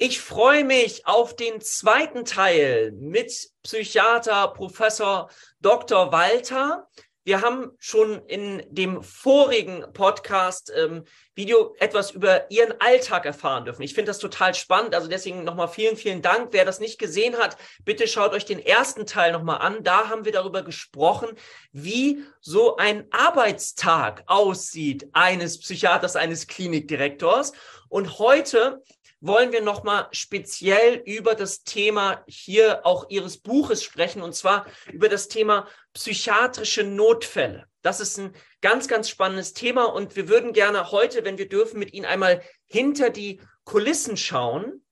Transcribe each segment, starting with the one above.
Ich freue mich auf den zweiten Teil mit Psychiater Professor Dr. Walter. Wir haben schon in dem vorigen Podcast ähm, etwas über Ihren Alltag erfahren dürfen. Ich finde das total spannend. Also deswegen nochmal vielen, vielen Dank. Wer das nicht gesehen hat, bitte schaut euch den ersten Teil nochmal an. Da haben wir darüber gesprochen, wie so ein Arbeitstag aussieht eines Psychiaters, eines Klinikdirektors. Und heute wollen wir nochmal speziell über das Thema hier auch Ihres Buches sprechen, und zwar über das Thema psychiatrische Notfälle. Das ist ein ganz, ganz spannendes Thema und wir würden gerne heute, wenn wir dürfen, mit Ihnen einmal hinter die Kulissen schauen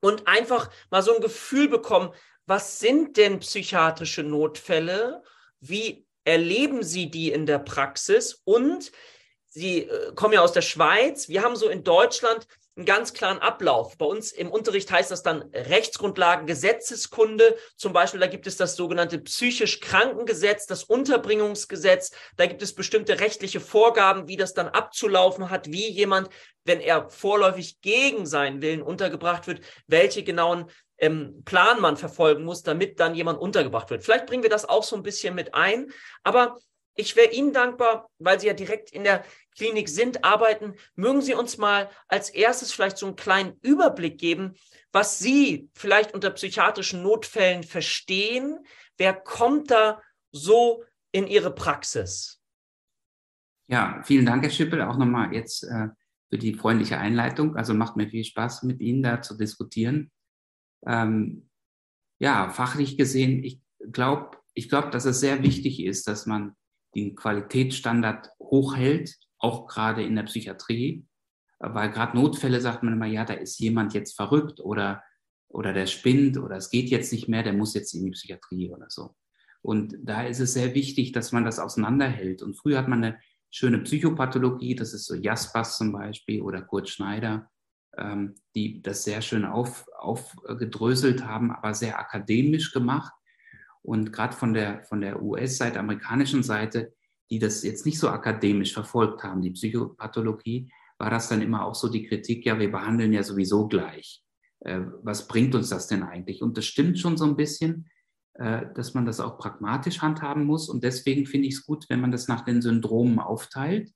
und einfach mal so ein Gefühl bekommen, was sind denn psychiatrische Notfälle? Wie erleben Sie die in der Praxis? Und Sie äh, kommen ja aus der Schweiz. Wir haben so in Deutschland einen ganz klaren Ablauf. Bei uns im Unterricht heißt das dann Rechtsgrundlagen, Gesetzeskunde. Zum Beispiel, da gibt es das sogenannte psychisch Krankengesetz, das Unterbringungsgesetz. Da gibt es bestimmte rechtliche Vorgaben, wie das dann abzulaufen hat, wie jemand, wenn er vorläufig gegen seinen Willen untergebracht wird, welche genauen ähm, Plan man verfolgen muss, damit dann jemand untergebracht wird. Vielleicht bringen wir das auch so ein bisschen mit ein. Aber ich wäre Ihnen dankbar, weil Sie ja direkt in der Klinik sind, arbeiten. Mögen Sie uns mal als erstes vielleicht so einen kleinen Überblick geben, was Sie vielleicht unter psychiatrischen Notfällen verstehen. Wer kommt da so in Ihre Praxis? Ja, vielen Dank, Herr Schippel, auch nochmal jetzt äh, für die freundliche Einleitung. Also macht mir viel Spaß, mit Ihnen da zu diskutieren. Ähm, ja, fachlich gesehen, ich glaube, ich glaube, dass es sehr wichtig ist, dass man den Qualitätsstandard hochhält, auch gerade in der Psychiatrie. Weil gerade Notfälle sagt man immer, ja, da ist jemand jetzt verrückt oder, oder der spinnt oder es geht jetzt nicht mehr, der muss jetzt in die Psychiatrie oder so. Und da ist es sehr wichtig, dass man das auseinanderhält. Und früher hat man eine schöne Psychopathologie, das ist so Jaspers zum Beispiel oder Kurt Schneider, ähm, die das sehr schön auf, aufgedröselt haben, aber sehr akademisch gemacht. Und gerade von der, von der US-Seite, amerikanischen Seite, die das jetzt nicht so akademisch verfolgt haben, die Psychopathologie, war das dann immer auch so die Kritik, ja, wir behandeln ja sowieso gleich. Äh, was bringt uns das denn eigentlich? Und das stimmt schon so ein bisschen, äh, dass man das auch pragmatisch handhaben muss. Und deswegen finde ich es gut, wenn man das nach den Syndromen aufteilt.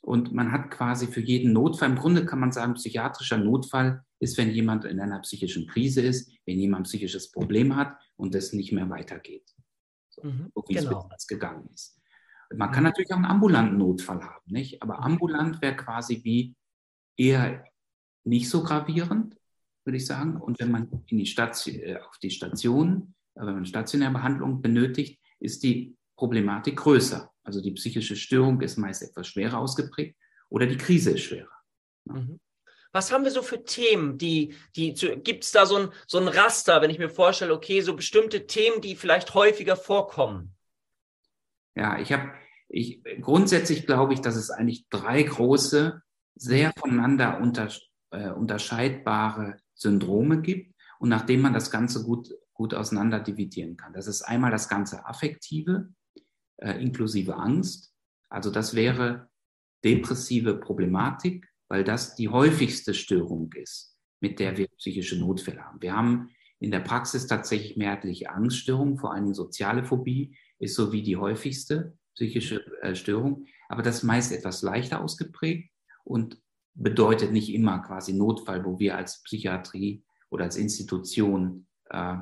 Und man hat quasi für jeden Notfall, im Grunde kann man sagen, psychiatrischer Notfall ist, wenn jemand in einer psychischen Krise ist, wenn jemand ein psychisches Problem hat und es nicht mehr weitergeht. So, mhm, wie genau. es gegangen ist. Man kann mhm. natürlich auch einen ambulanten Notfall haben, nicht? Aber mhm. ambulant wäre quasi wie eher nicht so gravierend, würde ich sagen. Und wenn man in die Station, äh, auf die Station, äh, wenn man stationäre Behandlung benötigt, ist die Problematik größer. Also die psychische Störung ist meist etwas schwerer ausgeprägt oder die Krise ist schwerer. Mhm. Was haben wir so für Themen, die, die gibt es da so ein, so ein Raster, wenn ich mir vorstelle, okay, so bestimmte Themen, die vielleicht häufiger vorkommen? Ja, ich habe, ich, grundsätzlich glaube ich, dass es eigentlich drei große, sehr voneinander unter, äh, unterscheidbare Syndrome gibt und nachdem man das Ganze gut, gut auseinander dividieren kann. Das ist einmal das ganze Affektive, äh, inklusive Angst. Also das wäre depressive Problematik, weil das die häufigste Störung ist, mit der wir psychische Notfälle haben. Wir haben in der Praxis tatsächlich mehrheitlich Angststörungen, vor allem soziale Phobie ist so wie die häufigste psychische äh, Störung, aber das ist meist etwas leichter ausgeprägt und bedeutet nicht immer quasi Notfall, wo wir als Psychiatrie oder als Institution äh,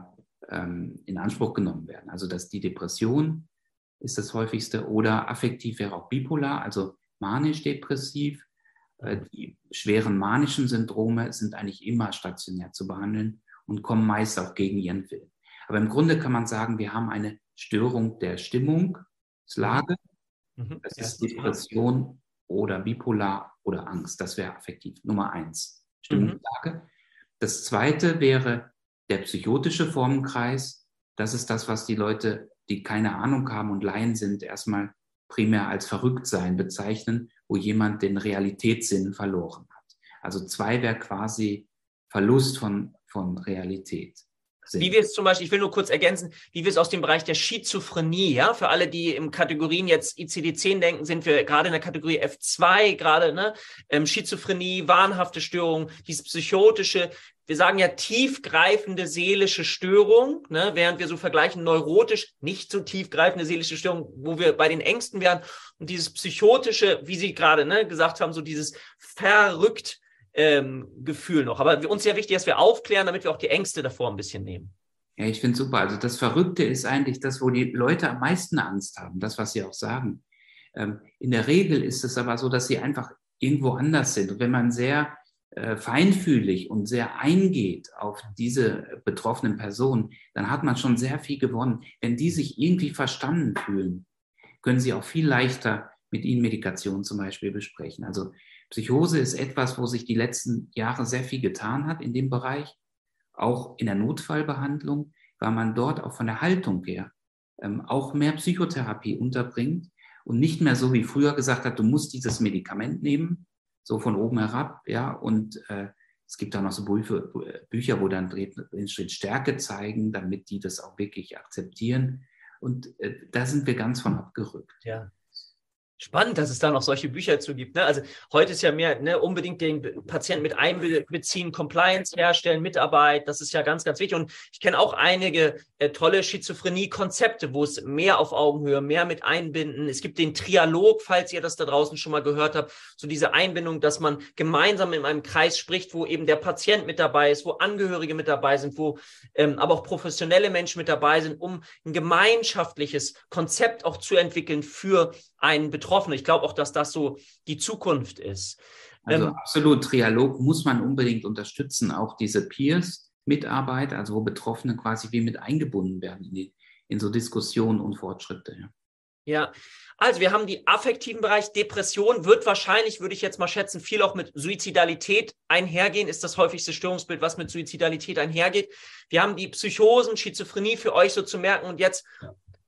ähm, in Anspruch genommen werden. Also dass die Depression ist das häufigste oder affektiv wäre auch bipolar, also manisch-depressiv. Äh, die schweren manischen Syndrome sind eigentlich immer stationär zu behandeln und kommen meist auch gegen ihren Willen. Aber im Grunde kann man sagen, wir haben eine Störung der Stimmungslage. Mhm. Das ist Depression oder bipolar oder Angst. Das wäre affektiv. Nummer eins, Stimmungslage. Mhm. Das zweite wäre der psychotische Formenkreis. Das ist das, was die Leute, die keine Ahnung haben und Laien sind, erstmal primär als Verrücktsein bezeichnen, wo jemand den Realitätssinn verloren hat. Also zwei wäre quasi Verlust von, von Realität. Wie wir es zum Beispiel, ich will nur kurz ergänzen, wie wir es aus dem Bereich der Schizophrenie, ja, für alle, die im Kategorien jetzt ICD-10 denken, sind wir gerade in der Kategorie F2, gerade, ne, ähm, Schizophrenie, wahnhafte Störung, dieses psychotische, wir sagen ja tiefgreifende seelische Störung, ne, während wir so vergleichen neurotisch, nicht so tiefgreifende seelische Störung, wo wir bei den Ängsten wären. Und dieses psychotische, wie Sie gerade ne, gesagt haben, so dieses verrückt ähm, Gefühl noch. Aber uns ist ja wichtig, dass wir aufklären, damit wir auch die Ängste davor ein bisschen nehmen. Ja, ich finde super. Also das Verrückte ist eigentlich das, wo die Leute am meisten Angst haben, das, was sie auch sagen. Ähm, in der Regel ist es aber so, dass sie einfach irgendwo anders sind. Und wenn man sehr äh, feinfühlig und sehr eingeht auf diese betroffenen Personen, dann hat man schon sehr viel gewonnen. Wenn die sich irgendwie verstanden fühlen, können sie auch viel leichter mit ihnen Medikation zum Beispiel besprechen. Also Psychose ist etwas, wo sich die letzten Jahre sehr viel getan hat in dem Bereich, auch in der Notfallbehandlung, weil man dort auch von der Haltung her ähm, auch mehr Psychotherapie unterbringt und nicht mehr so wie früher gesagt hat, du musst dieses Medikament nehmen, so von oben herab, ja, und äh, es gibt auch noch so Bücher, Bücher wo dann den Schritt Stärke zeigen, damit die das auch wirklich akzeptieren. Und äh, da sind wir ganz von abgerückt. Ja. Spannend, dass es da noch solche Bücher zu gibt. Ne? Also heute ist ja mehr ne, unbedingt den Patienten mit einbeziehen, Compliance herstellen, Mitarbeit. Das ist ja ganz, ganz wichtig. Und ich kenne auch einige äh, tolle Schizophrenie-Konzepte, wo es mehr auf Augenhöhe, mehr mit einbinden. Es gibt den Trialog, falls ihr das da draußen schon mal gehört habt, so diese Einbindung, dass man gemeinsam in einem Kreis spricht, wo eben der Patient mit dabei ist, wo Angehörige mit dabei sind, wo ähm, aber auch professionelle Menschen mit dabei sind, um ein gemeinschaftliches Konzept auch zu entwickeln für einen Betroffenen. Ich glaube auch, dass das so die Zukunft ist. Also ähm, absolut, Trialog muss man unbedingt unterstützen, auch diese Peers-Mitarbeit, also wo Betroffene quasi wie mit eingebunden werden in, die, in so Diskussionen und Fortschritte. Ja. ja, also wir haben die affektiven Bereich. Depression wird wahrscheinlich, würde ich jetzt mal schätzen, viel auch mit Suizidalität einhergehen, ist das häufigste Störungsbild, was mit Suizidalität einhergeht. Wir haben die Psychosen, Schizophrenie für euch so zu merken und jetzt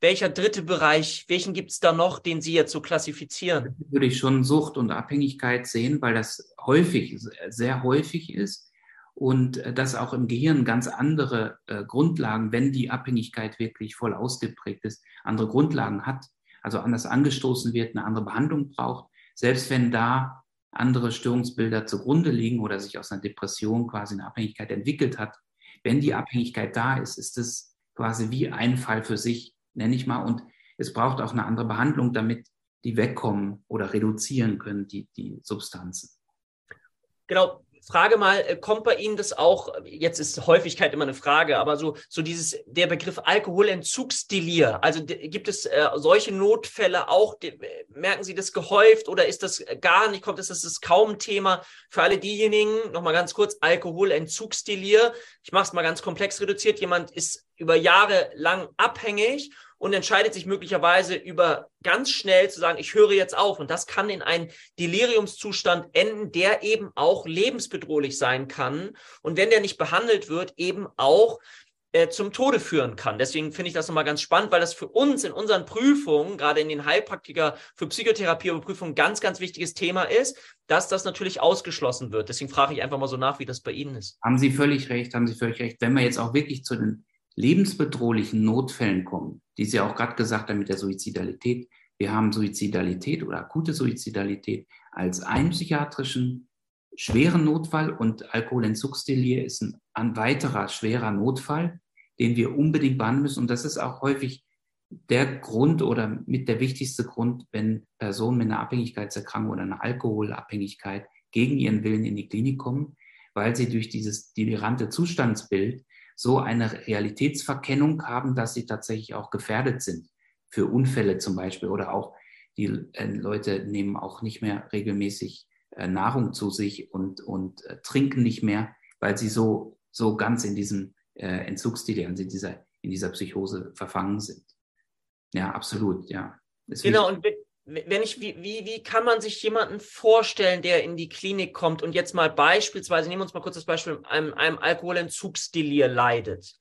welcher dritte Bereich, welchen gibt es da noch, den Sie jetzt so klassifizieren? Würde ich schon Sucht und Abhängigkeit sehen, weil das häufig, sehr häufig ist und äh, das auch im Gehirn ganz andere äh, Grundlagen, wenn die Abhängigkeit wirklich voll ausgeprägt ist, andere Grundlagen hat, also anders angestoßen wird, eine andere Behandlung braucht, selbst wenn da andere Störungsbilder zugrunde liegen oder sich aus einer Depression quasi eine Abhängigkeit entwickelt hat. Wenn die Abhängigkeit da ist, ist es quasi wie ein Fall für sich nenne ich mal. Und es braucht auch eine andere Behandlung, damit die wegkommen oder reduzieren können, die, die Substanzen. Genau. Frage mal, äh, kommt bei Ihnen das auch, jetzt ist Häufigkeit immer eine Frage, aber so, so dieses, der Begriff Alkoholentzugsdelir, also gibt es äh, solche Notfälle auch, die, merken Sie das gehäuft oder ist das gar nicht, kommt das, das ist kaum Thema für alle diejenigen, nochmal ganz kurz, Alkoholentzugsdelir, ich mache es mal ganz komplex reduziert, jemand ist über Jahre lang abhängig und entscheidet sich möglicherweise über ganz schnell zu sagen, ich höre jetzt auf. Und das kann in einen Deliriumszustand enden, der eben auch lebensbedrohlich sein kann. Und wenn der nicht behandelt wird, eben auch äh, zum Tode führen kann. Deswegen finde ich das nochmal ganz spannend, weil das für uns in unseren Prüfungen, gerade in den Heilpraktiker für Psychotherapie und Prüfungen, ganz, ganz wichtiges Thema ist, dass das natürlich ausgeschlossen wird. Deswegen frage ich einfach mal so nach, wie das bei Ihnen ist. Haben Sie völlig recht, haben Sie völlig recht. Wenn wir jetzt auch wirklich zu den lebensbedrohlichen Notfällen kommen, die Sie auch gerade gesagt haben mit der Suizidalität. Wir haben Suizidalität oder akute Suizidalität als einen psychiatrischen schweren Notfall und Alkoholentzugsdelir ist ein, ein weiterer schwerer Notfall, den wir unbedingt behandeln müssen. Und das ist auch häufig der Grund oder mit der wichtigste Grund, wenn Personen mit einer Abhängigkeitserkrankung oder einer Alkoholabhängigkeit gegen ihren Willen in die Klinik kommen, weil sie durch dieses delirante Zustandsbild so eine Realitätsverkennung haben, dass sie tatsächlich auch gefährdet sind für Unfälle zum Beispiel oder auch die äh, Leute nehmen auch nicht mehr regelmäßig äh, Nahrung zu sich und, und äh, trinken nicht mehr, weil sie so, so ganz in diesem Entzugsdelir, also in dieser, in dieser Psychose verfangen sind. Ja, absolut, ja. genau, und wenn ich, wie, wie, wie kann man sich jemanden vorstellen, der in die Klinik kommt und jetzt mal beispielsweise, nehmen wir uns mal kurz das Beispiel, einem, einem Alkoholentzugsdelir leidet?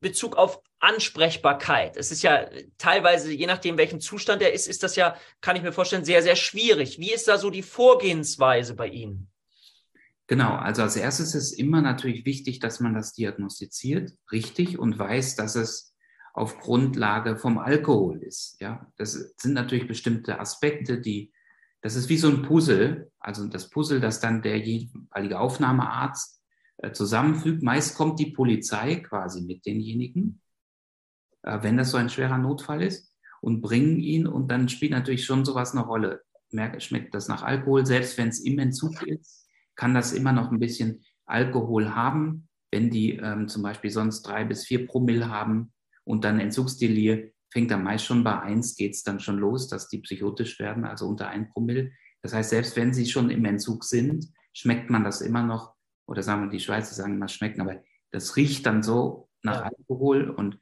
Bezug auf Ansprechbarkeit. Es ist ja teilweise, je nachdem, welchen Zustand er ist, ist das ja, kann ich mir vorstellen, sehr, sehr schwierig. Wie ist da so die Vorgehensweise bei Ihnen? Genau, also als erstes ist immer natürlich wichtig, dass man das diagnostiziert, richtig und weiß, dass es auf Grundlage vom Alkohol ist. Ja, das sind natürlich bestimmte Aspekte, die, das ist wie so ein Puzzle, also das Puzzle, das dann der jeweilige Aufnahmearzt äh, zusammenfügt. Meist kommt die Polizei quasi mit denjenigen, äh, wenn das so ein schwerer Notfall ist, und bringen ihn und dann spielt natürlich schon sowas eine Rolle. Schmeckt das nach Alkohol, selbst wenn es im Entzug ist, kann das immer noch ein bisschen Alkohol haben, wenn die ähm, zum Beispiel sonst drei bis vier Promille haben und dann Entzugsdelir fängt dann meist schon bei eins geht es dann schon los, dass die psychotisch werden, also unter ein Promille. Das heißt, selbst wenn sie schon im Entzug sind, schmeckt man das immer noch, oder sagen wir, die Schweizer sagen immer schmecken, aber das riecht dann so nach. Alkohol und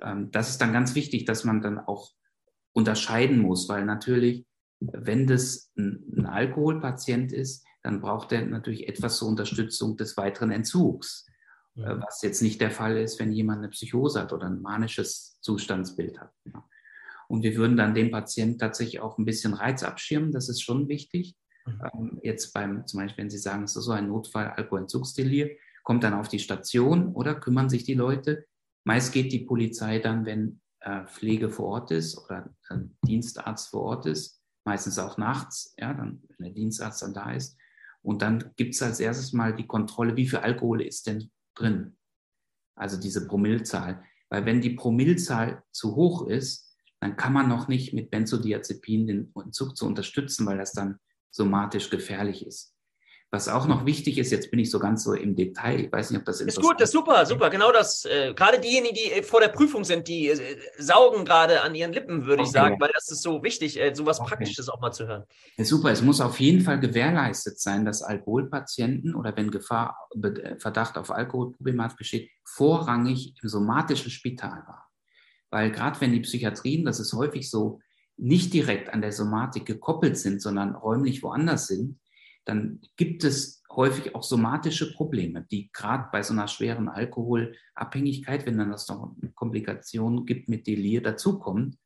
ähm, das ist dann ganz wichtig, dass man dann auch unterscheiden muss, weil natürlich, wenn das ein, ein Alkoholpatient ist, dann braucht er natürlich etwas zur Unterstützung des weiteren Entzugs. Ja. Was jetzt nicht der Fall ist, wenn jemand eine Psychose hat oder ein manisches Zustandsbild hat. Ja. Und wir würden dann den Patienten tatsächlich auch ein bisschen Reiz abschirmen, das ist schon wichtig. Mhm. Ähm, jetzt beim, zum Beispiel, wenn Sie sagen, es ist so ein Notfall, Alkoholentzugsdelir, kommt dann auf die Station oder kümmern sich die Leute. Meist geht die Polizei dann, wenn äh, Pflege vor Ort ist oder ein Dienstarzt vor Ort ist, meistens auch nachts, ja, dann, wenn der Dienstarzt dann da ist. Und dann gibt es als erstes mal die Kontrolle, wie viel Alkohol ist denn drin. Also diese Promillzahl. Weil wenn die Promillzahl zu hoch ist, dann kann man noch nicht mit Benzodiazepin den Entzug zu unterstützen, weil das dann somatisch gefährlich ist. Was auch noch wichtig ist, jetzt bin ich so ganz so im Detail, ich weiß nicht, ob das ist. gut, das ist super, super. Genau das. Äh, gerade diejenigen, die äh, vor der Prüfung sind, die äh, saugen gerade an ihren Lippen, würde okay. ich sagen, weil das ist so wichtig, äh, sowas okay. Praktisches auch mal zu hören. Ja, super. Es muss auf jeden Fall gewährleistet sein, dass Alkoholpatienten oder wenn Gefahr, äh, Verdacht auf Alkoholproblematik besteht, vorrangig im somatischen Spital waren. Weil gerade wenn die Psychiatrien, das ist häufig so, nicht direkt an der Somatik gekoppelt sind, sondern räumlich woanders sind, dann gibt es häufig auch somatische Probleme, die gerade bei so einer schweren Alkoholabhängigkeit, wenn dann das noch Komplikationen gibt mit Delir dazukommt.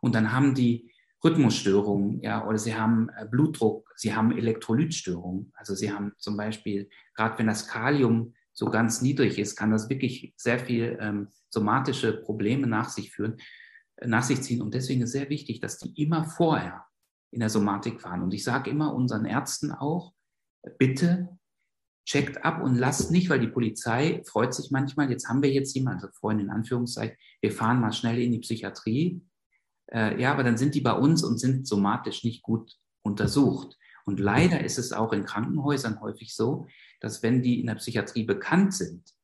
Und dann haben die Rhythmusstörungen, ja, oder sie haben äh, Blutdruck, sie haben Elektrolytstörungen. Also sie haben zum Beispiel, gerade wenn das Kalium so ganz niedrig ist, kann das wirklich sehr viel ähm, somatische Probleme nach sich führen, äh, nach sich ziehen. Und deswegen ist sehr wichtig, dass die immer vorher in der Somatik waren. Und ich sage immer unseren Ärzten auch, bitte checkt ab und lasst nicht, weil die Polizei freut sich manchmal, jetzt haben wir jetzt jemanden, also vorhin in Anführungszeichen, wir fahren mal schnell in die Psychiatrie. Äh, ja, aber dann sind die bei uns und sind somatisch nicht gut untersucht. Und leider ist es auch in Krankenhäusern häufig so, dass wenn die in der Psychiatrie bekannt sind,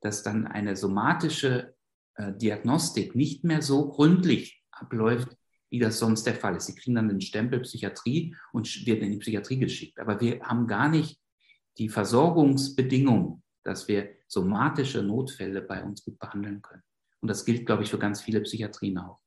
dass dann eine somatische äh, Diagnostik nicht mehr so gründlich abläuft, wie das sonst der Fall ist. Sie kriegen dann den Stempel Psychiatrie und werden in die Psychiatrie geschickt. Aber wir haben gar nicht die Versorgungsbedingungen, dass wir somatische Notfälle bei uns gut behandeln können. Und das gilt, glaube ich, für ganz viele Psychiatrien auch.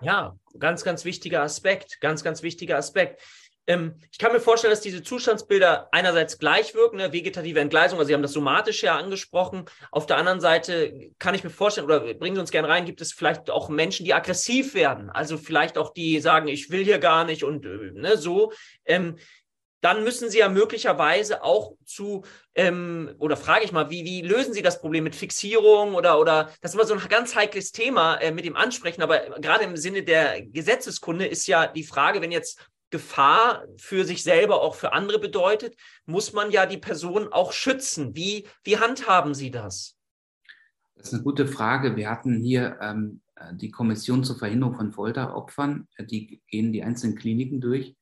Ja, ganz, ganz wichtiger Aspekt. Ganz, ganz wichtiger Aspekt. Ähm, ich kann mir vorstellen, dass diese Zustandsbilder einerseits gleich wirken, ne? vegetative Entgleisung, also Sie haben das somatisch ja angesprochen. Auf der anderen Seite kann ich mir vorstellen, oder bringen Sie uns gerne rein, gibt es vielleicht auch Menschen, die aggressiv werden, also vielleicht auch die sagen, ich will hier gar nicht und äh, ne, so. Ähm, dann müssen Sie ja möglicherweise auch zu, ähm, oder frage ich mal, wie, wie lösen Sie das Problem mit Fixierung oder, oder, das ist immer so ein ganz heikles Thema äh, mit dem Ansprechen, aber gerade im Sinne der Gesetzeskunde ist ja die Frage, wenn jetzt Gefahr für sich selber, auch für andere bedeutet, muss man ja die Person auch schützen. Wie, wie handhaben Sie das? Das ist eine gute Frage. Wir hatten hier ähm, die Kommission zur Verhinderung von Folteropfern. Die gehen die einzelnen Kliniken durch.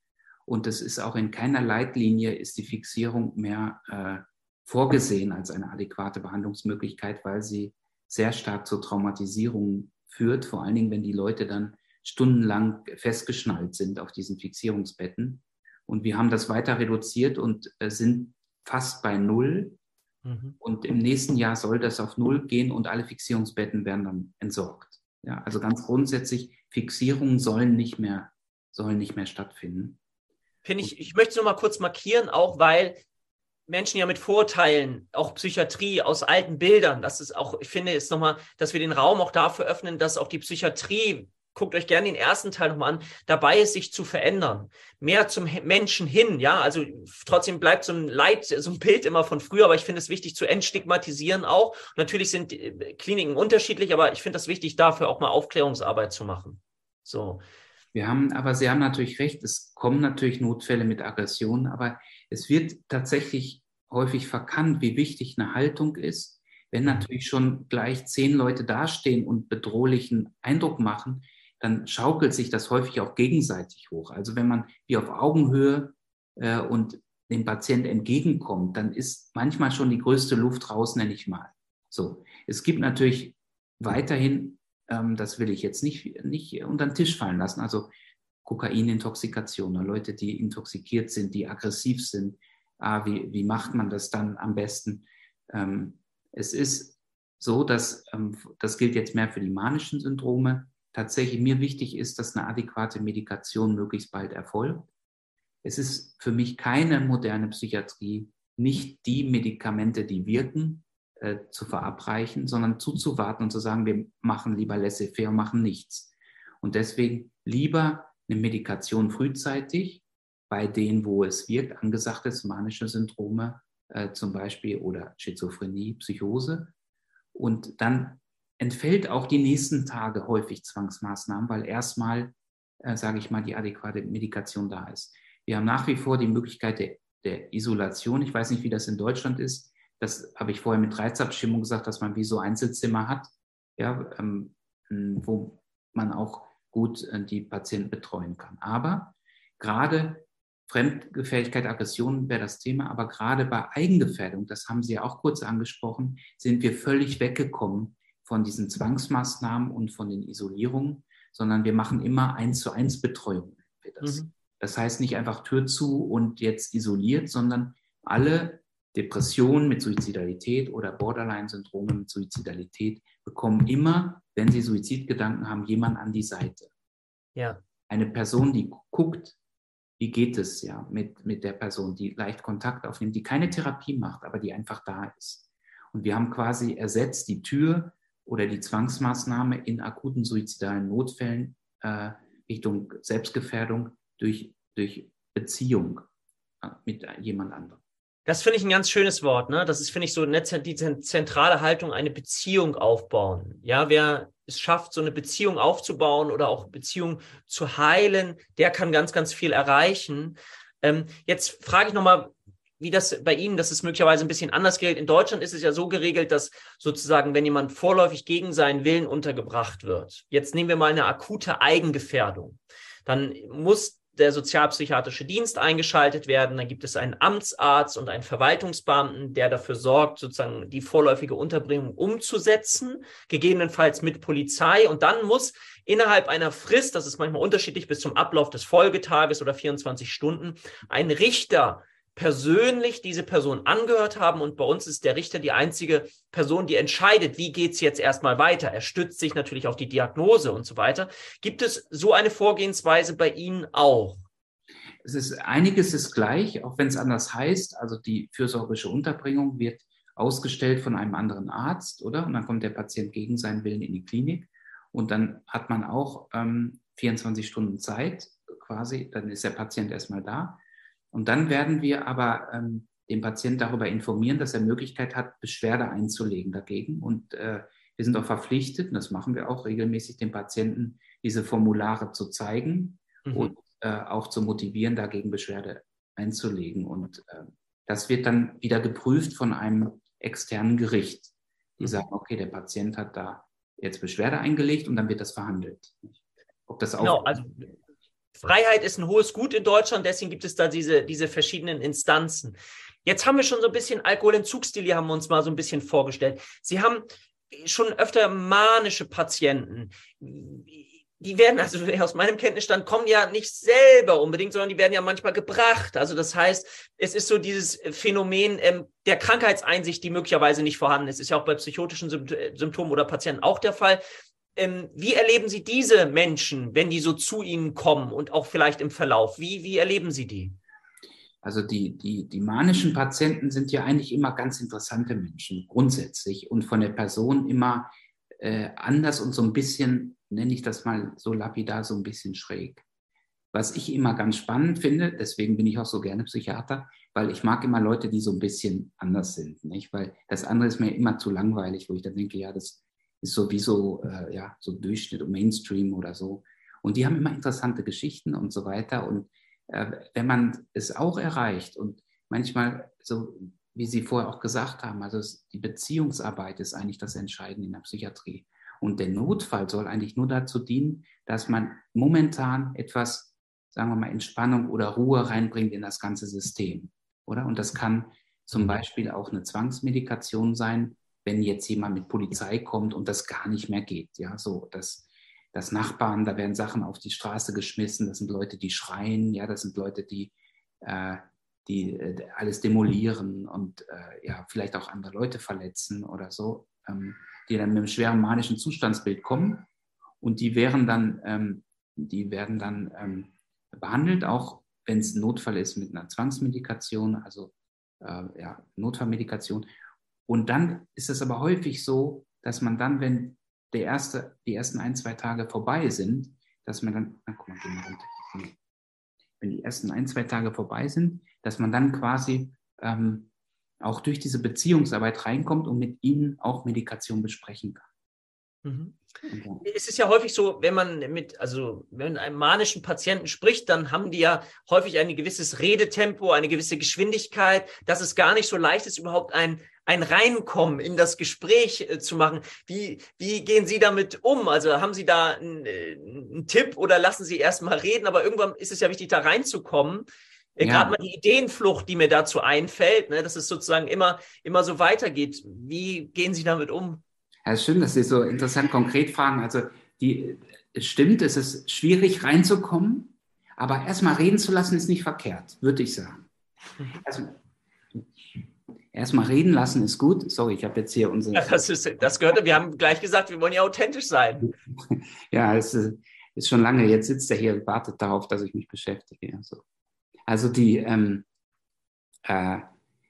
Und es ist auch in keiner Leitlinie ist die Fixierung mehr äh, vorgesehen als eine adäquate Behandlungsmöglichkeit, weil sie sehr stark zur Traumatisierung führt. Vor allen Dingen, wenn die Leute dann stundenlang festgeschnallt sind auf diesen Fixierungsbetten. Und wir haben das weiter reduziert und äh, sind fast bei Null. Mhm. Und im nächsten Jahr soll das auf Null gehen und alle Fixierungsbetten werden dann entsorgt. Ja, also ganz grundsätzlich, Fixierungen sollen nicht mehr, sollen nicht mehr stattfinden. Finde ich, ich möchte es nur mal kurz markieren, auch weil Menschen ja mit Vorteilen, auch Psychiatrie aus alten Bildern, das ist auch, ich finde, ist nochmal, dass wir den Raum auch dafür öffnen, dass auch die Psychiatrie guckt euch gerne den ersten Teil nochmal an, dabei ist, sich zu verändern. Mehr zum Menschen hin, ja. Also trotzdem bleibt so ein Leid, so ein Bild immer von früher, aber ich finde es wichtig zu entstigmatisieren auch. natürlich sind Kliniken unterschiedlich, aber ich finde es wichtig, dafür auch mal Aufklärungsarbeit zu machen. So. Wir haben, aber Sie haben natürlich recht, es kommen natürlich Notfälle mit Aggression, aber es wird tatsächlich häufig verkannt, wie wichtig eine Haltung ist. Wenn natürlich schon gleich zehn Leute dastehen und bedrohlichen Eindruck machen, dann schaukelt sich das häufig auch gegenseitig hoch. Also wenn man wie auf Augenhöhe äh, und dem Patient entgegenkommt, dann ist manchmal schon die größte Luft raus, nenne ich mal. So. Es gibt natürlich weiterhin ähm, das will ich jetzt nicht, nicht unter den Tisch fallen lassen. Also Kokainintoxikation, ne? Leute, die intoxikiert sind, die aggressiv sind. Ah, wie, wie macht man das dann am besten? Ähm, es ist so, dass ähm, das gilt jetzt mehr für die manischen Syndrome. Tatsächlich mir wichtig ist, dass eine adäquate Medikation möglichst bald erfolgt. Es ist für mich keine moderne Psychiatrie, nicht die Medikamente, die wirken, äh, zu verabreichen, sondern zuzuwarten und zu sagen, wir machen lieber laissez-faire, machen nichts. Und deswegen lieber eine Medikation frühzeitig bei denen, wo es wirkt, angesagt ist, manische Syndrome äh, zum Beispiel oder Schizophrenie, Psychose. Und dann entfällt auch die nächsten Tage häufig Zwangsmaßnahmen, weil erstmal, äh, sage ich mal, die adäquate Medikation da ist. Wir haben nach wie vor die Möglichkeit der, der Isolation. Ich weiß nicht, wie das in Deutschland ist das habe ich vorher mit Reizabstimmung gesagt, dass man wie so Einzelzimmer hat, ja, ähm, wo man auch gut äh, die Patienten betreuen kann. Aber gerade Fremdgefährlichkeit, Aggression wäre das Thema, aber gerade bei Eigengefährdung, das haben Sie ja auch kurz angesprochen, sind wir völlig weggekommen von diesen Zwangsmaßnahmen und von den Isolierungen, sondern wir machen immer eins zu eins Betreuung. Das. Mhm. das heißt nicht einfach Tür zu und jetzt isoliert, sondern alle Depressionen mit Suizidalität oder Borderline-Syndrome mit Suizidalität bekommen immer, wenn sie Suizidgedanken haben, jemand an die Seite. Ja. Eine Person, die guckt, wie geht es ja mit, mit der Person, die leicht Kontakt aufnimmt, die keine Therapie macht, aber die einfach da ist. Und wir haben quasi ersetzt die Tür oder die Zwangsmaßnahme in akuten suizidalen Notfällen äh, Richtung Selbstgefährdung durch, durch Beziehung äh, mit jemand anderem. Das finde ich ein ganz schönes Wort, ne? Das ist, finde ich, so eine, die zentrale Haltung, eine Beziehung aufbauen. Ja, wer es schafft, so eine Beziehung aufzubauen oder auch Beziehung zu heilen, der kann ganz, ganz viel erreichen. Ähm, jetzt frage ich nochmal, wie das bei Ihnen, das ist möglicherweise ein bisschen anders geregelt. In Deutschland ist es ja so geregelt, dass sozusagen, wenn jemand vorläufig gegen seinen Willen untergebracht wird, jetzt nehmen wir mal eine akute Eigengefährdung, dann muss der sozialpsychiatrische Dienst eingeschaltet werden. Dann gibt es einen Amtsarzt und einen Verwaltungsbeamten, der dafür sorgt, sozusagen die vorläufige Unterbringung umzusetzen, gegebenenfalls mit Polizei. Und dann muss innerhalb einer Frist, das ist manchmal unterschiedlich bis zum Ablauf des Folgetages oder 24 Stunden, ein Richter persönlich diese Person angehört haben. Und bei uns ist der Richter die einzige Person, die entscheidet, wie geht's jetzt erstmal weiter. Er stützt sich natürlich auf die Diagnose und so weiter. Gibt es so eine Vorgehensweise bei Ihnen auch? Es ist einiges ist gleich, auch wenn es anders heißt. Also die fürsorgerische Unterbringung wird ausgestellt von einem anderen Arzt, oder? Und dann kommt der Patient gegen seinen Willen in die Klinik. Und dann hat man auch ähm, 24 Stunden Zeit, quasi. Dann ist der Patient erstmal da. Und dann werden wir aber ähm, den Patienten darüber informieren, dass er Möglichkeit hat, Beschwerde einzulegen dagegen. Und äh, wir sind auch verpflichtet, und das machen wir auch regelmäßig, den Patienten diese Formulare zu zeigen mhm. und äh, auch zu motivieren, dagegen Beschwerde einzulegen. Und äh, das wird dann wieder geprüft von einem externen Gericht. Die mhm. sagen, okay, der Patient hat da jetzt Beschwerde eingelegt und dann wird das verhandelt. Ob das auch genau, also Freiheit ist ein hohes Gut in Deutschland, deswegen gibt es da diese, diese verschiedenen Instanzen. Jetzt haben wir schon so ein bisschen Alkoholentzugsstile, haben wir uns mal so ein bisschen vorgestellt. Sie haben schon öfter manische Patienten. Die werden, also aus meinem Kenntnisstand, kommen ja nicht selber unbedingt, sondern die werden ja manchmal gebracht. Also das heißt, es ist so dieses Phänomen ähm, der Krankheitseinsicht, die möglicherweise nicht vorhanden ist. Ist ja auch bei psychotischen Symptomen oder Patienten auch der Fall. Ähm, wie erleben Sie diese Menschen, wenn die so zu Ihnen kommen und auch vielleicht im Verlauf? Wie, wie erleben Sie die? Also die, die, die manischen Patienten sind ja eigentlich immer ganz interessante Menschen, grundsätzlich und von der Person immer äh, anders und so ein bisschen nenne ich das mal so lapidar, so ein bisschen schräg. Was ich immer ganz spannend finde, deswegen bin ich auch so gerne Psychiater, weil ich mag immer Leute, die so ein bisschen anders sind, nicht? Weil das andere ist mir immer zu langweilig, wo ich dann denke, ja, das ist sowieso äh, ja so Durchschnitt und Mainstream oder so. Und die haben immer interessante Geschichten und so weiter. Und äh, wenn man es auch erreicht und manchmal so, wie Sie vorher auch gesagt haben, also es, die Beziehungsarbeit ist eigentlich das Entscheidende in der Psychiatrie. Und der Notfall soll eigentlich nur dazu dienen, dass man momentan etwas, sagen wir mal, Entspannung oder Ruhe reinbringt in das ganze System. Oder? Und das kann zum Beispiel auch eine Zwangsmedikation sein, wenn jetzt jemand mit Polizei kommt und das gar nicht mehr geht. Ja, so, das, das Nachbarn, da werden Sachen auf die Straße geschmissen, das sind Leute, die schreien, ja, das sind Leute, die, äh, die äh, alles demolieren und äh, ja, vielleicht auch andere Leute verletzen oder so, ähm, die dann mit einem schweren manischen Zustandsbild kommen und die wären dann, ähm, die werden dann ähm, behandelt, auch wenn es ein Notfall ist mit einer Zwangsmedikation, also äh, ja, Notfallmedikation. Und dann ist es aber häufig so, dass man dann, wenn der erste, die ersten ein, zwei Tage vorbei sind, dass man dann, na, guck mal, geh mal runter. Wenn die ersten ein, zwei Tage vorbei sind, dass man dann quasi ähm, auch durch diese Beziehungsarbeit reinkommt und mit ihnen auch Medikation besprechen kann. Mhm. Es ist ja häufig so, wenn man mit, also wenn einem manischen Patienten spricht, dann haben die ja häufig ein gewisses Redetempo, eine gewisse Geschwindigkeit, dass es gar nicht so leicht ist, überhaupt ein, ein Reinkommen in das Gespräch äh, zu machen. Wie, wie gehen Sie damit um? Also haben Sie da einen, äh, einen Tipp oder lassen Sie erst mal reden? Aber irgendwann ist es ja wichtig, da reinzukommen. Äh, ja. Gerade mal die Ideenflucht, die mir dazu einfällt, ne, dass es sozusagen immer, immer so weitergeht. Wie gehen Sie damit um? Ja, stimmt, dass Sie so interessant konkret fragen. Also die, es stimmt, es ist schwierig reinzukommen, aber erstmal reden zu lassen ist nicht verkehrt, würde ich sagen. Also erstmal reden lassen ist gut. Sorry, ich habe jetzt hier unsere. Ja, das, ist, das gehört, wir haben gleich gesagt, wir wollen ja authentisch sein. ja, es ist schon lange. Jetzt sitzt er hier und wartet darauf, dass ich mich beschäftige. Also, also die, ähm, äh,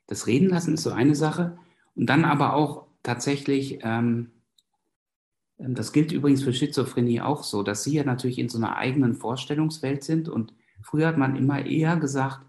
das Reden lassen ist so eine Sache. Und dann aber auch tatsächlich, ähm, ähm, das gilt übrigens für Schizophrenie auch so, dass sie ja natürlich in so einer eigenen Vorstellungswelt sind. Und früher hat man immer eher gesagt,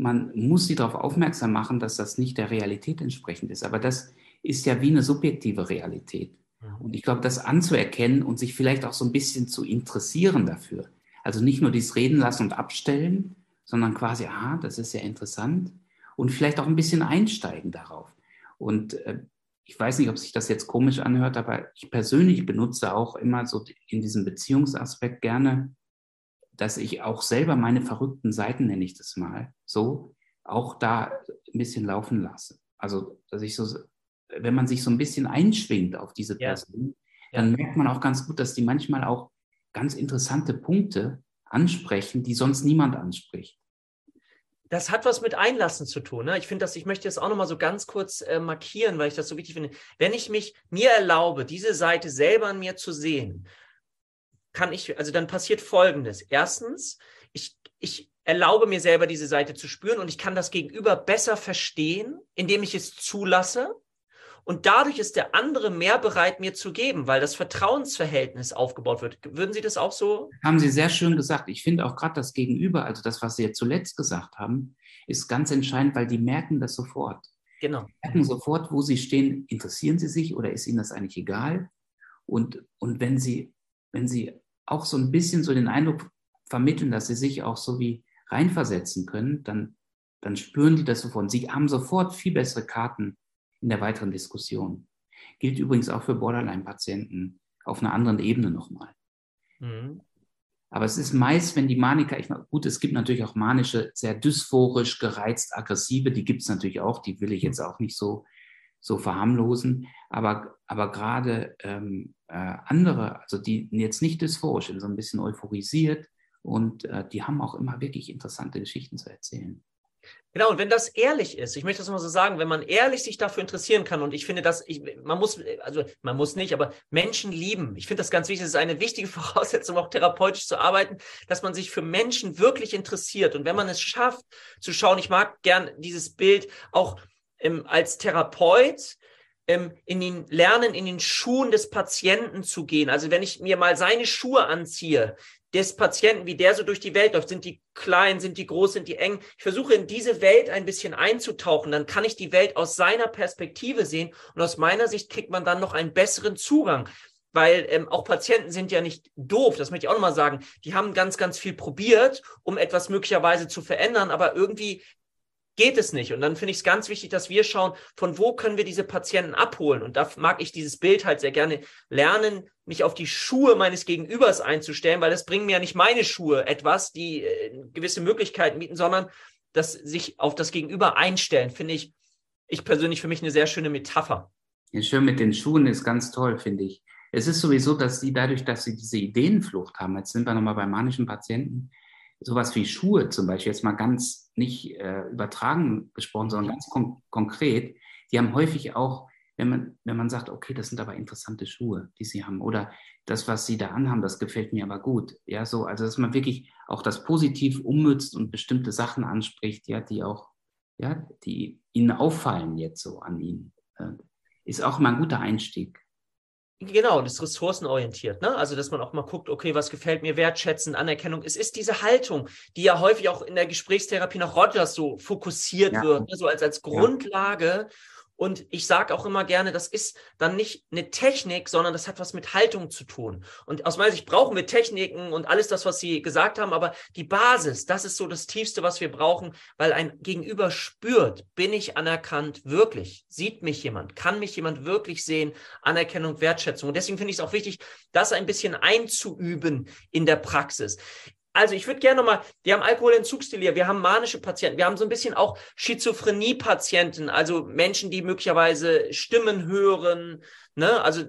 man muss sie darauf aufmerksam machen, dass das nicht der Realität entsprechend ist. Aber das ist ja wie eine subjektive Realität. Und ich glaube, das anzuerkennen und sich vielleicht auch so ein bisschen zu interessieren dafür. Also nicht nur dies reden lassen und abstellen, sondern quasi, aha, das ist ja interessant. Und vielleicht auch ein bisschen einsteigen darauf. Und äh, ich weiß nicht, ob sich das jetzt komisch anhört, aber ich persönlich benutze auch immer so in diesem Beziehungsaspekt gerne, dass ich auch selber meine verrückten Seiten, nenne ich das mal, so auch da ein bisschen laufen lasse. Also, dass ich so, wenn man sich so ein bisschen einschwingt auf diese Person, ja. dann merkt man auch ganz gut, dass die manchmal auch ganz interessante Punkte ansprechen, die sonst niemand anspricht das hat was mit Einlassen zu tun. Ne? Ich finde das, ich möchte das auch nochmal so ganz kurz äh, markieren, weil ich das so wichtig finde. Wenn ich mich mir erlaube, diese Seite selber an mir zu sehen, kann ich, also dann passiert Folgendes. Erstens, ich, ich erlaube mir selber diese Seite zu spüren und ich kann das Gegenüber besser verstehen, indem ich es zulasse und dadurch ist der andere mehr bereit, mir zu geben, weil das Vertrauensverhältnis aufgebaut wird. Würden Sie das auch so? Haben Sie sehr schön gesagt. Ich finde auch gerade das Gegenüber, also das, was Sie jetzt zuletzt gesagt haben, ist ganz entscheidend, weil die merken das sofort. Genau. Die merken sofort, wo sie stehen. Interessieren sie sich oder ist ihnen das eigentlich egal? Und, und wenn, sie, wenn sie auch so ein bisschen so den Eindruck vermitteln, dass sie sich auch so wie reinversetzen können, dann, dann spüren die das sofort. Sie haben sofort viel bessere Karten, in der weiteren Diskussion. Gilt übrigens auch für Borderline-Patienten auf einer anderen Ebene nochmal. Mhm. Aber es ist meist, wenn die Maniker, ich, gut, es gibt natürlich auch manische, sehr dysphorisch, gereizt, aggressive, die gibt es natürlich auch, die will ich jetzt auch nicht so, so verharmlosen. Aber, aber gerade ähm, äh, andere, also die jetzt nicht dysphorisch sind, so ein bisschen euphorisiert und äh, die haben auch immer wirklich interessante Geschichten zu erzählen. Genau, und wenn das ehrlich ist, ich möchte das mal so sagen, wenn man ehrlich sich dafür interessieren kann, und ich finde, dass ich, man muss, also man muss nicht, aber Menschen lieben. Ich finde das ganz wichtig, es ist eine wichtige Voraussetzung, auch therapeutisch zu arbeiten, dass man sich für Menschen wirklich interessiert. Und wenn man es schafft, zu schauen, ich mag gern dieses Bild auch ähm, als Therapeut, ähm, in den Lernen, in den Schuhen des Patienten zu gehen. Also wenn ich mir mal seine Schuhe anziehe, des Patienten, wie der so durch die Welt läuft, sind die klein, sind die groß, sind die eng. Ich versuche in diese Welt ein bisschen einzutauchen, dann kann ich die Welt aus seiner Perspektive sehen und aus meiner Sicht kriegt man dann noch einen besseren Zugang weil ähm, auch Patienten sind ja nicht doof, das möchte ich auch nochmal sagen. Die haben ganz, ganz viel probiert, um etwas möglicherweise zu verändern, aber irgendwie geht es nicht. Und dann finde ich es ganz wichtig, dass wir schauen, von wo können wir diese Patienten abholen. Und da mag ich dieses Bild halt sehr gerne lernen, mich auf die Schuhe meines Gegenübers einzustellen, weil das bringen mir ja nicht meine Schuhe etwas, die äh, gewisse Möglichkeiten bieten, sondern das sich auf das Gegenüber einstellen, finde ich, ich persönlich für mich eine sehr schöne Metapher. Ja, schön mit den Schuhen ist ganz toll, finde ich. Es ist sowieso, dass sie dadurch, dass sie diese Ideenflucht haben, jetzt sind wir nochmal bei manischen Patienten, sowas wie Schuhe zum Beispiel, jetzt mal ganz nicht äh, übertragen gesprochen, sondern ganz kon konkret, die haben häufig auch, wenn man, wenn man sagt, okay, das sind aber interessante Schuhe, die sie haben, oder das, was sie da anhaben, das gefällt mir aber gut. Ja, so, also dass man wirklich auch das positiv ummützt und bestimmte Sachen anspricht, ja, die auch, ja, die ihnen auffallen jetzt so an ihnen, äh, ist auch mal ein guter Einstieg. Genau, das ist ressourcenorientiert, ne? Also, dass man auch mal guckt, okay, was gefällt mir, wertschätzen, Anerkennung. Es ist diese Haltung, die ja häufig auch in der Gesprächstherapie nach Rogers so fokussiert ja. wird, ne? so als, als Grundlage. Ja. Und ich sage auch immer gerne, das ist dann nicht eine Technik, sondern das hat was mit Haltung zu tun. Und aus meiner Sicht brauchen wir Techniken und alles das, was Sie gesagt haben, aber die Basis, das ist so das Tiefste, was wir brauchen, weil ein Gegenüber spürt, bin ich anerkannt wirklich? Sieht mich jemand? Kann mich jemand wirklich sehen? Anerkennung, Wertschätzung. Und deswegen finde ich es auch wichtig, das ein bisschen einzuüben in der Praxis also ich würde gerne nochmal, wir haben Alkoholentzugsdelir, wir haben manische Patienten, wir haben so ein bisschen auch Schizophrenie-Patienten, also Menschen, die möglicherweise Stimmen hören. Ne? Also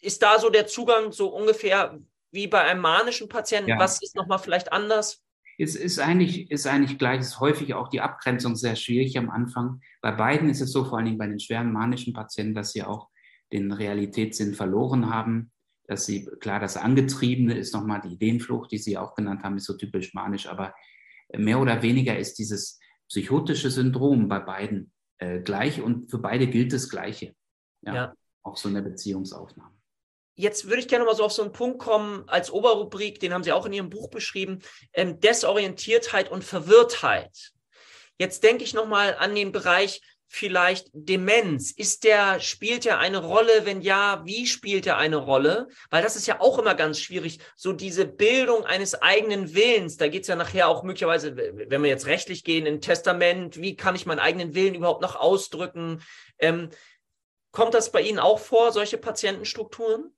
ist da so der Zugang so ungefähr wie bei einem manischen Patienten? Ja. Was ist nochmal vielleicht anders? Es ist eigentlich, ist eigentlich gleich, es ist häufig auch die Abgrenzung sehr schwierig am Anfang. Bei beiden ist es so, vor allen Dingen bei den schweren manischen Patienten, dass sie auch den Realitätssinn verloren haben dass sie, klar, das Angetriebene ist nochmal die Ideenflucht, die Sie auch genannt haben, ist so typisch manisch, aber mehr oder weniger ist dieses psychotische Syndrom bei beiden äh, gleich und für beide gilt das Gleiche. Ja, ja. Auch so eine Beziehungsaufnahme. Jetzt würde ich gerne mal so auf so einen Punkt kommen als Oberrubrik, den haben Sie auch in Ihrem Buch beschrieben, ähm, Desorientiertheit und Verwirrtheit. Jetzt denke ich nochmal an den Bereich vielleicht Demenz? Ist der, spielt er eine Rolle? Wenn ja, wie spielt er eine Rolle? Weil das ist ja auch immer ganz schwierig. So diese Bildung eines eigenen Willens, da geht es ja nachher auch möglicherweise, wenn wir jetzt rechtlich gehen, in Testament, wie kann ich meinen eigenen Willen überhaupt noch ausdrücken? Ähm, kommt das bei Ihnen auch vor, solche Patientenstrukturen?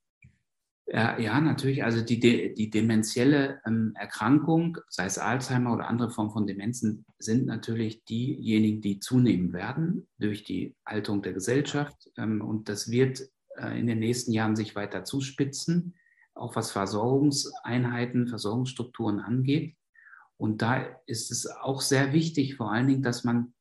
Ja, ja, natürlich. Also die, die dementielle ähm, Erkrankung, sei es Alzheimer oder andere Formen von Demenzen, sind natürlich diejenigen, die zunehmen werden durch die Haltung der Gesellschaft. Ähm, und das wird äh, in den nächsten Jahren sich weiter zuspitzen, auch was Versorgungseinheiten, Versorgungsstrukturen angeht. Und da ist es auch sehr wichtig, vor allen Dingen, dass man,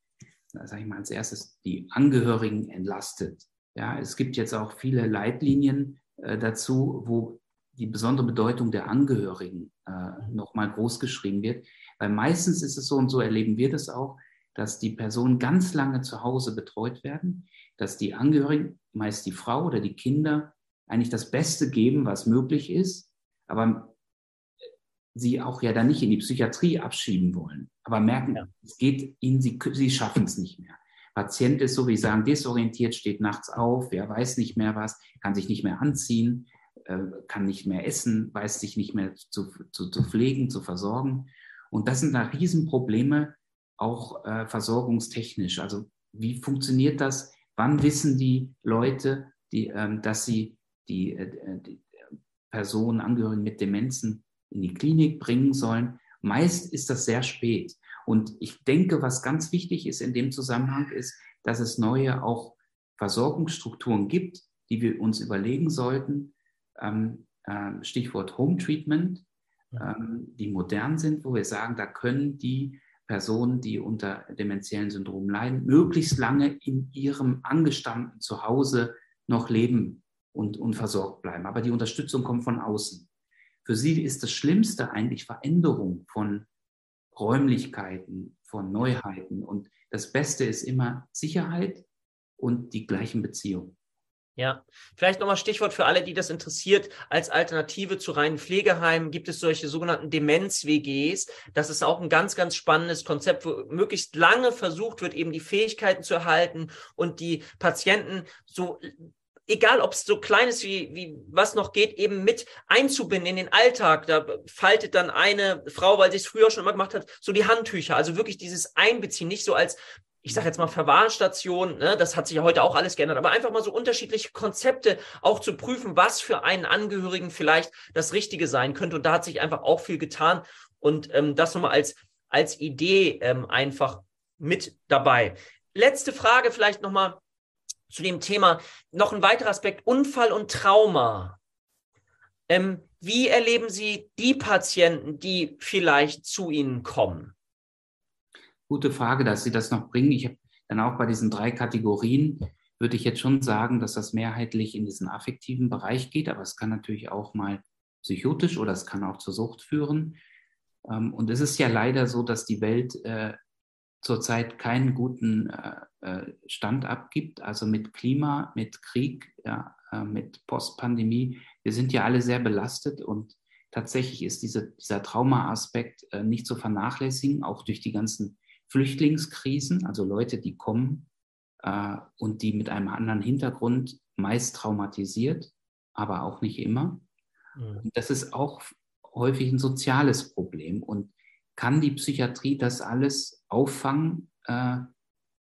sage ich mal, als erstes die Angehörigen entlastet. Ja, es gibt jetzt auch viele Leitlinien, dazu, wo die besondere Bedeutung der Angehörigen äh, nochmal groß geschrieben wird. Weil meistens ist es so, und so erleben wir das auch, dass die Personen ganz lange zu Hause betreut werden, dass die Angehörigen, meist die Frau oder die Kinder, eigentlich das Beste geben, was möglich ist, aber sie auch ja dann nicht in die Psychiatrie abschieben wollen, aber merken, ja. es geht ihnen, sie, sie schaffen es nicht mehr. Patient ist, so wie Sie sagen, desorientiert, steht nachts auf, wer weiß nicht mehr was, kann sich nicht mehr anziehen, äh, kann nicht mehr essen, weiß sich nicht mehr zu, zu, zu pflegen, zu versorgen. Und das sind da Riesenprobleme, auch äh, versorgungstechnisch. Also wie funktioniert das? Wann wissen die Leute, die, ähm, dass sie die, äh, die Personen, Angehörigen mit Demenzen in die Klinik bringen sollen? Meist ist das sehr spät. Und ich denke, was ganz wichtig ist in dem Zusammenhang, ist, dass es neue auch Versorgungsstrukturen gibt, die wir uns überlegen sollten. Ähm, äh, Stichwort Home Treatment, ähm, die modern sind, wo wir sagen, da können die Personen, die unter dementiellen Syndrom leiden, möglichst lange in ihrem angestammten Zuhause noch leben und, und versorgt bleiben. Aber die Unterstützung kommt von außen. Für sie ist das Schlimmste eigentlich Veränderung von Räumlichkeiten, von Neuheiten. Und das Beste ist immer Sicherheit und die gleichen Beziehungen. Ja, vielleicht nochmal Stichwort für alle, die das interessiert. Als Alternative zu reinen Pflegeheimen gibt es solche sogenannten Demenz-WGs. Das ist auch ein ganz, ganz spannendes Konzept, wo möglichst lange versucht wird, eben die Fähigkeiten zu erhalten und die Patienten so egal ob es so klein ist wie, wie was noch geht, eben mit einzubinden in den Alltag. Da faltet dann eine Frau, weil sie es früher schon immer gemacht hat, so die Handtücher. Also wirklich dieses Einbeziehen, nicht so als ich sage jetzt mal Verwahrstation, ne, das hat sich ja heute auch alles geändert, aber einfach mal so unterschiedliche Konzepte auch zu prüfen, was für einen Angehörigen vielleicht das Richtige sein könnte. Und da hat sich einfach auch viel getan. Und ähm, das nochmal als, als Idee ähm, einfach mit dabei. Letzte Frage vielleicht nochmal zu dem Thema. Noch ein weiterer Aspekt, Unfall und Trauma. Ähm, wie erleben Sie die Patienten, die vielleicht zu Ihnen kommen? gute Frage, dass Sie das noch bringen. Ich habe dann auch bei diesen drei Kategorien, würde ich jetzt schon sagen, dass das mehrheitlich in diesen affektiven Bereich geht, aber es kann natürlich auch mal psychotisch oder es kann auch zur Sucht führen. Ähm, und es ist ja leider so, dass die Welt äh, zurzeit keinen guten äh, äh, Stand abgibt, also mit Klima, mit Krieg, ja, mit Postpandemie. Wir sind ja alle sehr belastet und tatsächlich ist diese, dieser Traumaaspekt nicht zu vernachlässigen, auch durch die ganzen Flüchtlingskrisen, also Leute, die kommen äh, und die mit einem anderen Hintergrund meist traumatisiert, aber auch nicht immer. Mhm. Das ist auch häufig ein soziales Problem. Und kann die Psychiatrie das alles auffangen? Äh,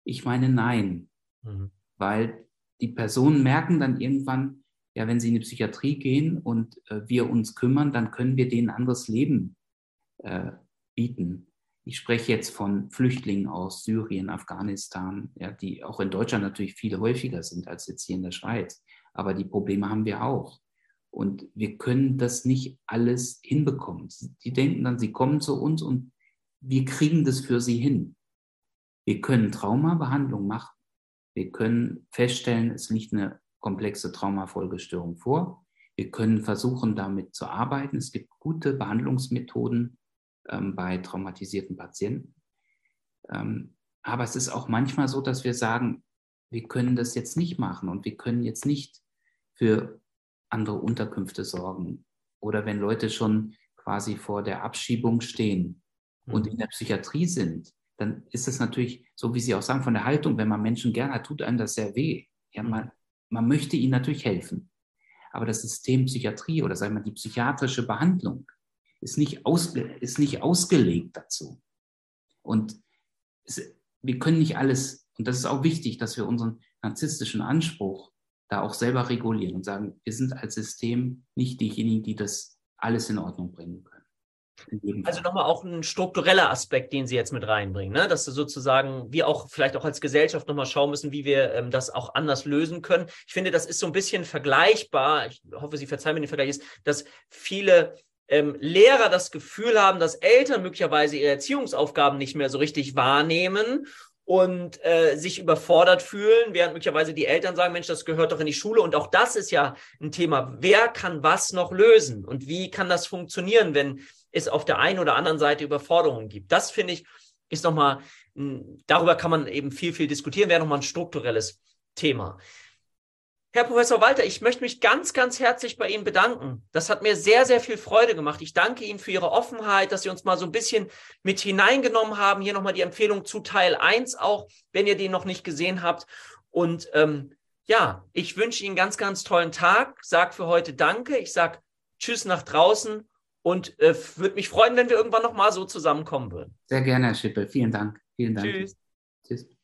ich meine, nein. Mhm. Weil die Personen merken dann irgendwann, ja, wenn sie in die Psychiatrie gehen und äh, wir uns kümmern, dann können wir denen ein anderes Leben äh, bieten. Ich spreche jetzt von Flüchtlingen aus Syrien, Afghanistan, ja, die auch in Deutschland natürlich viel häufiger sind als jetzt hier in der Schweiz. Aber die Probleme haben wir auch. Und wir können das nicht alles hinbekommen. Die denken dann, sie kommen zu uns und wir kriegen das für sie hin. Wir können Traumabehandlung machen. Wir können feststellen, es liegt eine komplexe Traumafolgestörung vor. Wir können versuchen, damit zu arbeiten. Es gibt gute Behandlungsmethoden, ähm, bei traumatisierten Patienten. Ähm, aber es ist auch manchmal so, dass wir sagen, wir können das jetzt nicht machen und wir können jetzt nicht für andere Unterkünfte sorgen. Oder wenn Leute schon quasi vor der Abschiebung stehen und mhm. in der Psychiatrie sind, dann ist es natürlich, so wie Sie auch sagen, von der Haltung, wenn man Menschen gerne hat, tut einem das sehr weh. Ja, mhm. man, man möchte ihnen natürlich helfen. Aber das System Psychiatrie oder sagen wir die psychiatrische Behandlung ist nicht, ausge, ist nicht ausgelegt dazu. Und es, wir können nicht alles, und das ist auch wichtig, dass wir unseren narzisstischen Anspruch da auch selber regulieren und sagen, wir sind als System nicht diejenigen, die das alles in Ordnung bringen können. Also nochmal auch ein struktureller Aspekt, den Sie jetzt mit reinbringen, ne? dass sozusagen wir auch vielleicht auch als Gesellschaft nochmal schauen müssen, wie wir ähm, das auch anders lösen können. Ich finde, das ist so ein bisschen vergleichbar. Ich hoffe, Sie verzeihen mir den Vergleich, ist, dass viele ähm, Lehrer das Gefühl haben, dass Eltern möglicherweise ihre Erziehungsaufgaben nicht mehr so richtig wahrnehmen und äh, sich überfordert fühlen, während möglicherweise die Eltern sagen, Mensch, das gehört doch in die Schule. Und auch das ist ja ein Thema. Wer kann was noch lösen? Und wie kann das funktionieren, wenn es auf der einen oder anderen Seite Überforderungen gibt? Das finde ich, ist nochmal, darüber kann man eben viel, viel diskutieren, wäre nochmal ein strukturelles Thema. Herr Professor Walter, ich möchte mich ganz, ganz herzlich bei Ihnen bedanken. Das hat mir sehr, sehr viel Freude gemacht. Ich danke Ihnen für Ihre Offenheit, dass Sie uns mal so ein bisschen mit hineingenommen haben. Hier nochmal die Empfehlung zu Teil 1 auch, wenn ihr den noch nicht gesehen habt. Und ähm, ja, ich wünsche Ihnen ganz, ganz tollen Tag. Sag für heute Danke. Ich sag Tschüss nach draußen und äh, würde mich freuen, wenn wir irgendwann nochmal so zusammenkommen würden. Sehr gerne, Herr Schippel. Vielen Dank. Vielen Dank. Tschüss. Tschüss.